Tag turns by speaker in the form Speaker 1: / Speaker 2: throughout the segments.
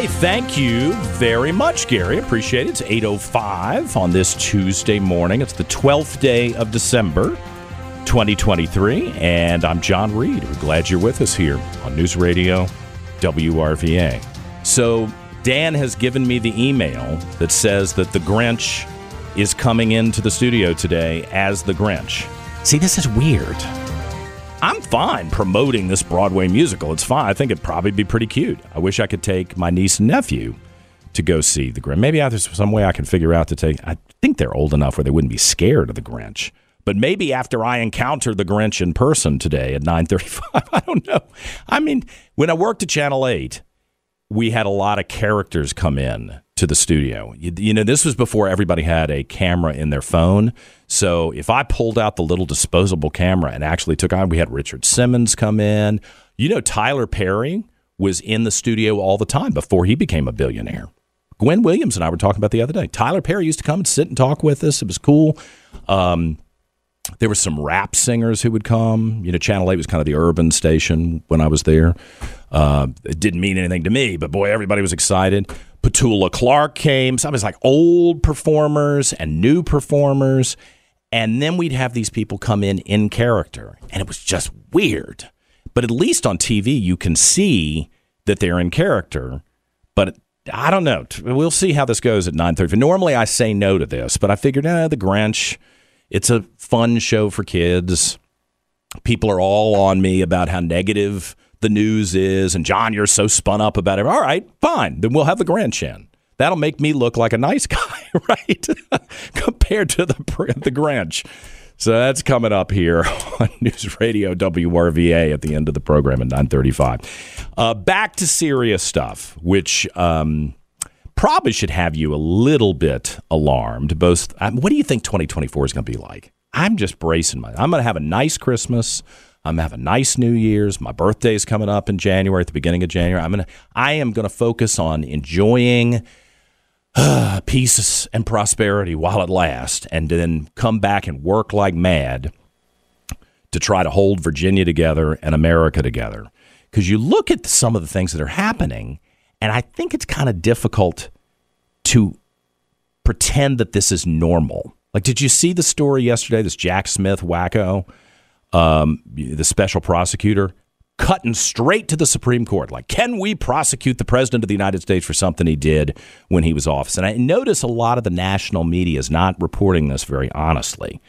Speaker 1: Hey, thank you very much, Gary. Appreciate it. It's 8.05 on this Tuesday morning. It's the 12th day of December, 2023, and I'm John Reid. We're glad you're with us here on News Radio WRVA. So, Dan has given me the email that says that the Grinch is coming into the studio today as the Grinch. See, this is weird. I'm fine promoting this Broadway musical. It's fine. I think it'd probably be pretty cute. I wish I could take my niece and nephew to go see the Grinch. Maybe there's some way I can figure out to take. I think they're old enough where they wouldn't be scared of the Grinch. But maybe after I encounter the Grinch in person today at 9:35, I don't know. I mean, when I worked at Channel 8, we had a lot of characters come in to the studio. You, you, know, this was before everybody had a camera in their phone. So if I pulled out the little disposable camera and actually took on, we had Richard Simmons come in. You know, Tyler Perry was in the studio all the time before he became a billionaire. Gwen Williams and I were talking about the other day. Tyler Perry used to come and sit and talk with us. It was cool. Um, there were some rap singers who would come. You know, Channel 8 was kind of the urban station when I was there. Uh, it didn't mean anything to me, but boy, everybody was excited. Petula Clark came. Some was like old performers and new performers. And then we'd have these people come in in character. And it was just weird. But at least on TV, you can see that they're in character. But I don't know. We'll see how this goes at 9.30. Normally, I say no to this, but I figured, eh, the Grinch, it's a fun show for kids. People are all on me about how negative the news is, and John, you're so spun up about it. All right, fine. Then we'll have the Grinch in. That'll make me look like a nice guy, right? Compared to the the Grinch. So that's coming up here on News Radio WRVA at the end of the program at 9:35. Uh, back to serious stuff, which um, probably should have you a little bit alarmed. Both, um, what do you think 2024 is going to be like? I'm just bracing my. I'm going to have a nice Christmas. I'm gonna have a nice New Year's. My birthday is coming up in January, at the beginning of January. I'm gonna, I am gonna focus on enjoying uh, peace and prosperity while it lasts, and then come back and work like mad to try to hold Virginia together and America together. Because you look at some of the things that are happening, and I think it's kind of difficult to pretend that this is normal. Like, did you see the story yesterday? This Jack Smith wacko um, the special prosecutor cutting straight to the Supreme Court. Like, can we prosecute the president of the United States for something he did when he was office? And I notice a lot of the national media is not reporting this very honestly.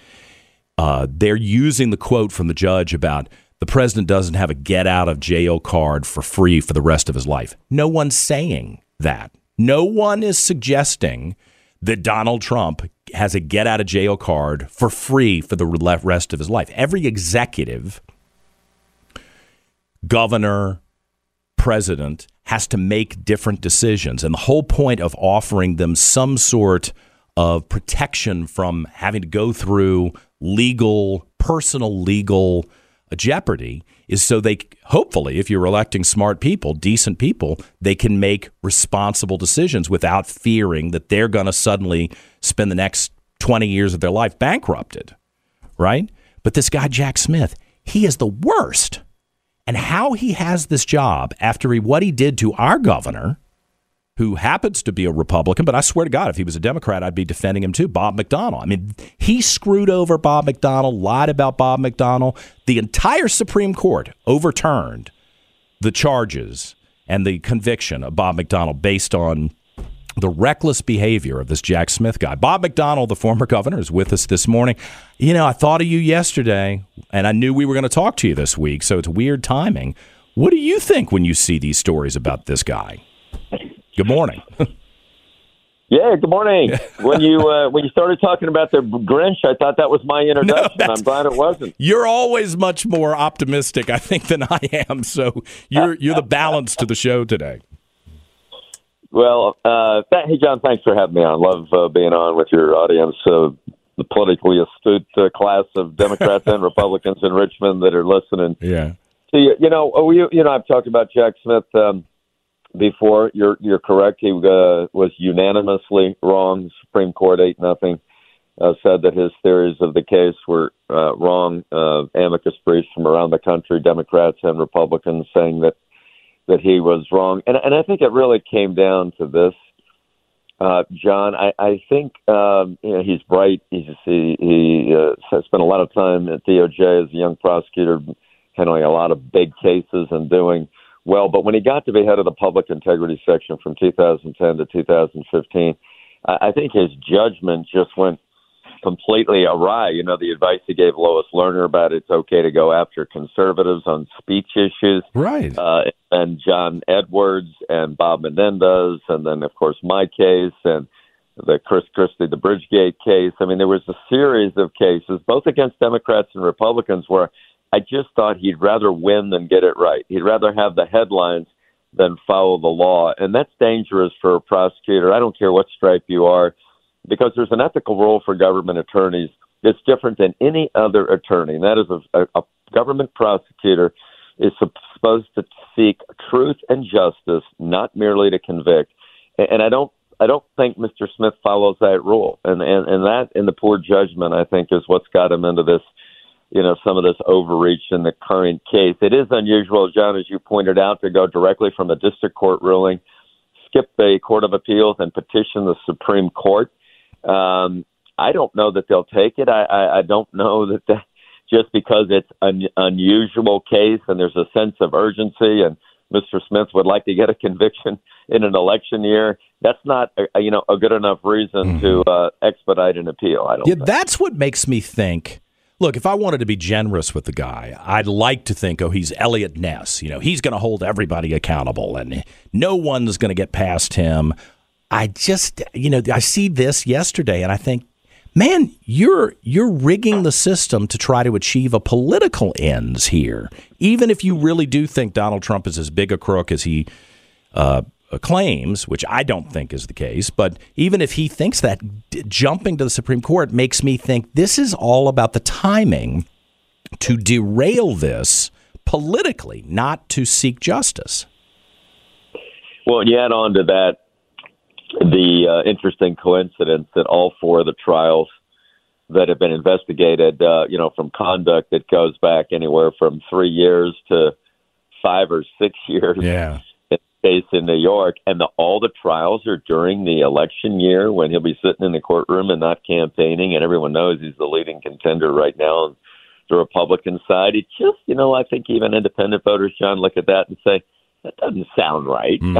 Speaker 1: Uh, they're using the quote from the judge about the president doesn't have a get out of jail card for free for the rest of his life. No one's saying that. No one is suggesting that Donald Trump has a get out of jail card for free for the rest of his life. Every executive, governor, president has to make different decisions. And the whole point of offering them some sort of protection from having to go through legal, personal legal jeopardy is so they hopefully if you're electing smart people decent people they can make responsible decisions without fearing that they're going to suddenly spend the next 20 years of their life bankrupted right? But this guy jack smith he is the worst. And how he has this job after he, what he did to our governor who happens to be a Republican, but I swear to God, if he was a Democrat, I'd be defending him too. Bob McDonnell. I mean, he screwed over Bob McDonnell, lied about Bob McDonnell. The entire Supreme Court overturned the charges and the conviction of Bob McDonnell based on the reckless behavior of this Jack Smith guy. Bob McDonnell, the former governor, is with us this morning. You know, I thought of you yesterday, and I knew we were going to talk to you this week, so it's weird timing. What do you think when you see these stories about this guy? Good morning.
Speaker 2: Yeah, good morning. when you uh, when you started talking about the Grinch, I thought that was my introduction.
Speaker 1: No,
Speaker 2: I'm glad it wasn't.
Speaker 1: You're always much more optimistic, I think, than I am. So you're you're the balance to the show today.
Speaker 2: Well, uh, th- hey John, thanks for having me on. Love uh, being on with your audience, uh, the politically astute uh, class of Democrats and Republicans in Richmond that are listening.
Speaker 1: Yeah.
Speaker 2: So you, you know, oh, you, you know, I've talked about Jack Smith um, before. You're you're correct. He uh, was unanimously wrong. Supreme Court eight nothing. Uh, said that his theories of the case were uh, wrong. Uh, amicus briefs from around the country, Democrats and Republicans, saying that that he was wrong. And and I think it really came down to this, uh, John. I I think um, you know he's bright. He's he he uh, spent a lot of time at DOJ as a young prosecutor, handling a lot of big cases and doing well. But when he got to be head of the public integrity section from 2010 to 2015, I, think his judgment just went completely awry. You know, the advice he gave Lois Lerner about it's okay to go after conservatives on speech issues.
Speaker 1: Right.
Speaker 2: Uh, and John Edwards and Bob Menendez, and then, of course, my case and the Chris Christie, the Bridgegate case. I mean, there was a series of cases, both against Democrats and Republicans, where I just thought he'd rather win than get it right. He'd rather have the headlines than follow the law. And that's dangerous for a prosecutor. I don't care what stripe you are because there's an ethical role for government attorneys that's different than any other attorney. And that is a, a, a government prosecutor is supposed to seek truth and justice, not merely to convict. And, and I don't I don't think Mr. Smith follows that rule. And, and and that in the poor judgment I think is what's got him into this you know, some of this overreach in the current case. It is unusual, John, as you pointed out, to go directly from a district court ruling, skip the Court of Appeals, and petition the Supreme Court. Um, I don't know that they'll take it. I, I, I don't know that, that just because it's an unusual case and there's a sense of urgency and Mr. Smith would like to get a conviction in an election year. That's not, a, you know, a good enough reason mm-hmm. to uh, expedite an appeal. I don't.
Speaker 1: Yeah,
Speaker 2: think.
Speaker 1: that's what makes me think. Look, if I wanted to be generous with the guy, I'd like to think, oh, he's Eliot Ness. You know, he's going to hold everybody accountable, and no one's going to get past him. I just, you know, I see this yesterday and I think, man, you're you're rigging the system to try to achieve a political ends here. Even if you really do think Donald Trump is as big a crook as he uh, claims, which I don't think is the case, but even if he thinks that, d- jumping to the Supreme Court makes me think this is all about the timing to derail this politically, not to seek justice.
Speaker 2: Well, you add on to that the uh, interesting coincidence that all four of the trials that have been investigated, uh, you know, from conduct that goes back anywhere from three years to five or six years.
Speaker 1: Yeah.
Speaker 2: Case in New York, and the, all the trials are during the election year when he'll be sitting in the courtroom and not campaigning, and everyone knows he's the leading contender right now on the Republican side. It just, you know, I think even independent voters, John, look at that and say that doesn't sound right.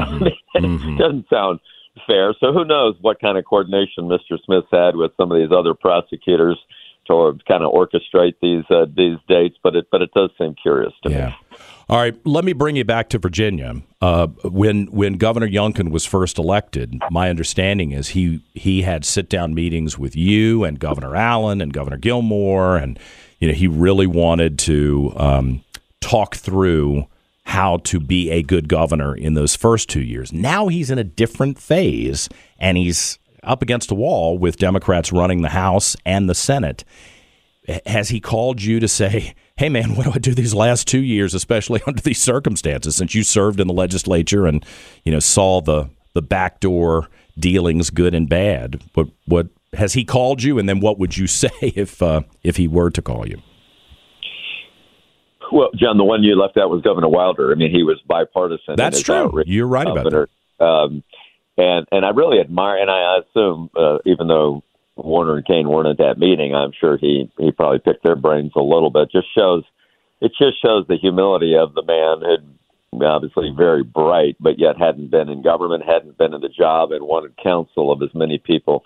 Speaker 1: Mm-hmm. mm-hmm.
Speaker 2: doesn't sound fair. So who knows what kind of coordination Mr. Smith had with some of these other prosecutors to kind of orchestrate these uh, these dates, but it but it does seem curious to
Speaker 1: yeah.
Speaker 2: me.
Speaker 1: All right, let me bring you back to Virginia. Uh, when when Governor Youngkin was first elected, my understanding is he he had sit down meetings with you and Governor Allen and Governor Gilmore, and you know he really wanted to um, talk through how to be a good governor in those first two years. Now he's in a different phase and he's up against a wall with Democrats running the House and the Senate. Has he called you to say, hey, man, what do I do these last two years, especially under these circumstances, since you served in the legislature and, you know, saw the, the backdoor dealings, good and bad? What, what has he called you? And then what would you say if, uh, if he were to call you?
Speaker 2: Well, John, the one you left out was Governor Wilder. I mean, he was bipartisan.
Speaker 1: That's true. You're right about that.
Speaker 2: Um, and and I really admire, and I assume, uh, even though Warner and Kaine weren't at that meeting, I'm sure he he probably picked their brains a little bit. Just shows, it just shows the humility of the man who obviously very bright, but yet hadn't been in government, hadn't been in the job, and wanted counsel of as many people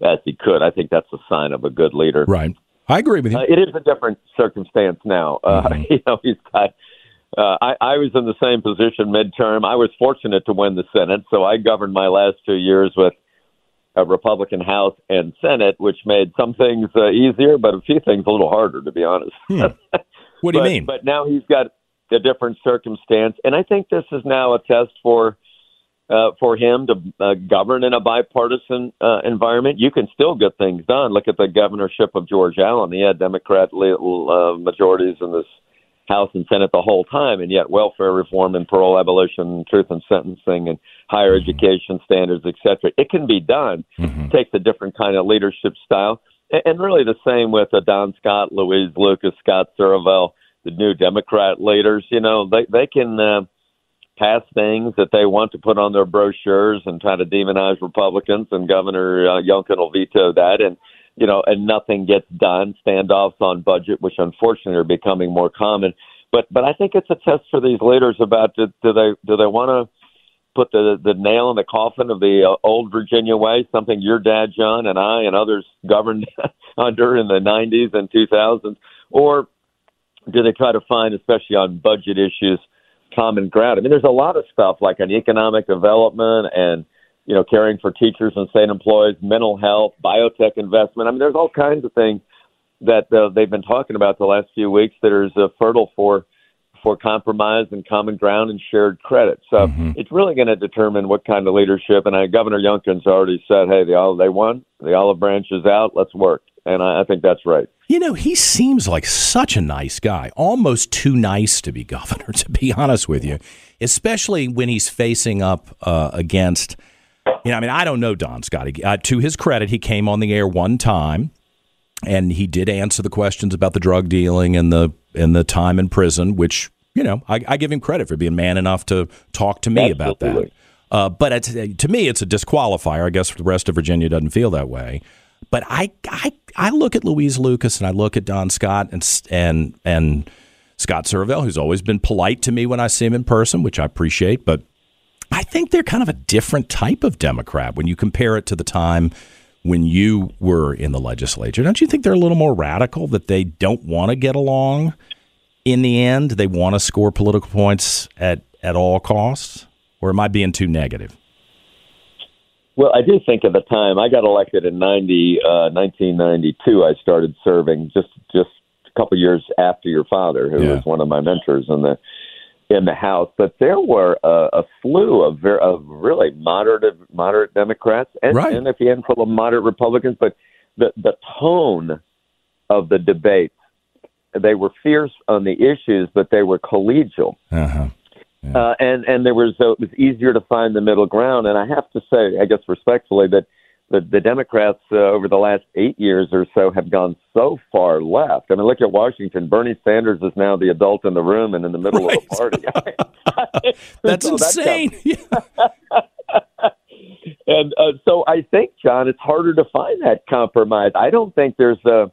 Speaker 2: as he could. I think that's a sign of a good leader.
Speaker 1: Right. I agree with you.
Speaker 2: Uh, it is a different circumstance now. Uh,
Speaker 1: Mm-hmm.
Speaker 2: You know, he's got. Uh, I, I was in the same position midterm. I was fortunate to win the Senate, so I governed my last two years with a Republican House and Senate, which made some things uh, easier, but a few things a little harder, to be honest.
Speaker 1: What do you mean?
Speaker 2: But now he's got a different circumstance, and I think this is now a test for uh, for him to uh, govern in a bipartisan uh, environment. You can still get things done. Look at the governorship of George Allen; he had Democrat uh, majorities in this House and Senate the whole time, and yet welfare reform and parole abolition, truth in sentencing, and higher education standards, etc. It can be done.
Speaker 1: Mm-hmm.
Speaker 2: Takes a different kind of leadership style, and, and really the same with uh, Don Scott, Louise Lucas, Scott Surovell, the new Democrat leaders. You know, they they can. Uh, pass things that they want to put on their brochures and try to demonize Republicans, and Governor uh, Youngkin will veto that, and you know, and nothing gets done. Standoffs on budget, which unfortunately are becoming more common. But but I think it's a test for these leaders about do, do they do they want to put the the nail in the coffin of the uh, old Virginia way, something your dad John and I and others governed under in the 90s and 2000s, or do they try to find, especially on budget issues? common ground. I mean, there's a lot of stuff like on economic development and you know caring for teachers and state employees, mental health, biotech investment. I mean, there's all kinds of things that uh, they've been talking about the last few weeks that is uh, fertile for for compromise and common ground and shared credit. So
Speaker 1: Mm-hmm.
Speaker 2: it's really going to determine what kind of leadership. And I, Governor Youngkin's already said, "Hey, the olive they won, the olive branch is out. Let's work." And I, I think that's right.
Speaker 1: You know, he seems like such a nice guy, almost too nice to be governor, to be honest with you, especially when he's facing up uh, against, you know, I mean, I don't know Don Scott. He- Uh, to his credit, he came on the air one time and he did answer the questions about the drug dealing and the and the time in prison, which, you know, I, I give him credit for being man enough to talk to me about that. Uh, but it's, to me, it's a disqualifier. I guess the rest of Virginia doesn't feel that way. But I, I, I look at Louise Lucas and I look at Don Scott and and and Scott Surovell, who's always been polite to me when I see him in person, which I appreciate. But I think they're kind of a different type of Democrat when you compare it to the time when you were in the legislature. Don't you think they're a little more radical? That they don't want to get along in the end. They want to score political points at at all costs. Or am I being too negative?
Speaker 2: Well, I do think at the time I got elected in 90, uh, 1992. I started serving just just a couple years after your father, who
Speaker 1: Yeah.
Speaker 2: was one of my mentors in the in the House. But there were a, a slew of ver- of really moderate moderate Democrats, and,
Speaker 1: Right.
Speaker 2: and a handful of moderate Republicans. But the the tone of the debates, they were fierce on the issues, but they were collegial.
Speaker 1: Uh-huh.
Speaker 2: Uh, and and there was uh, it was easier to find the middle ground. And I have to say, I guess respectfully, that the, the Democrats uh, over the last eight years or so have gone so far left. I mean, look at Washington. Bernie Sanders is now the adult in the room and in the middle of the party.
Speaker 1: That's
Speaker 2: So that
Speaker 1: insane.
Speaker 2: and uh, so I think, John, it's harder to find that compromise. I don't think there's a.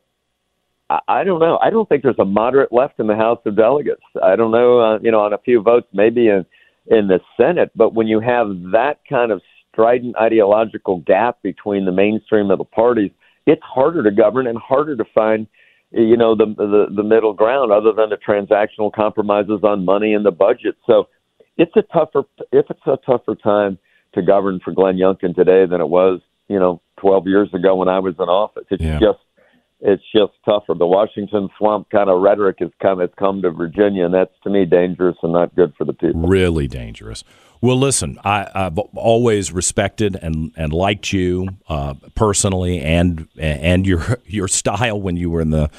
Speaker 2: I- I don't know. I don't think there's a moderate left in the House of Delegates. I don't know. Uh, you know, on a few votes, maybe in in the Senate. But when you have that kind of strident ideological gap between the mainstream of the parties, it's harder to govern and harder to find, you know, the the, the middle ground other than the transactional compromises on money and the budget. So it's a tougher if it's a tougher time to govern for Glenn Youngkin today than it was, you know, 12 years ago when I was in office. It's
Speaker 1: Yeah.
Speaker 2: just it's just tougher. The Washington swamp kind of rhetoric has come has come to Virginia, and that's to me dangerous and not good for the people.
Speaker 1: really dangerous. Well, listen, I, I've always respected and, and liked you uh, personally, and and your your style when you were in the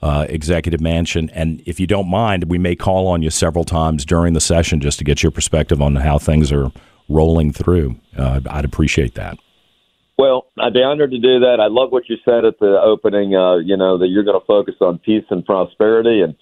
Speaker 1: uh, executive mansion. And if you don't mind, we may call on you several times during the session just to get your perspective on how things are rolling through. Uh, I'd appreciate that.
Speaker 2: Well, I'd be honored to do that. I love what you said at the opening. Uh, you know that you're going to focus on peace and prosperity, and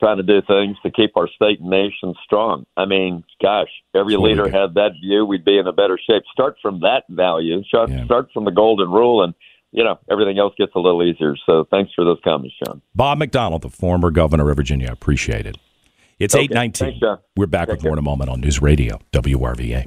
Speaker 2: trying to do things to keep our state and nation strong. I mean, gosh, every
Speaker 1: That's
Speaker 2: leader had that view, we'd be in a better shape. Start from that value. Start,
Speaker 1: Yeah.
Speaker 2: start from the golden rule, and you know everything else gets a little easier. So thanks for those comments, John.
Speaker 1: Bob McDonnell, the former governor of Virginia. I appreciate it. It's
Speaker 2: Okay.
Speaker 1: 819.
Speaker 2: Thanks.
Speaker 1: We're back
Speaker 2: Take
Speaker 1: with more in a moment on News Radio, WRVA.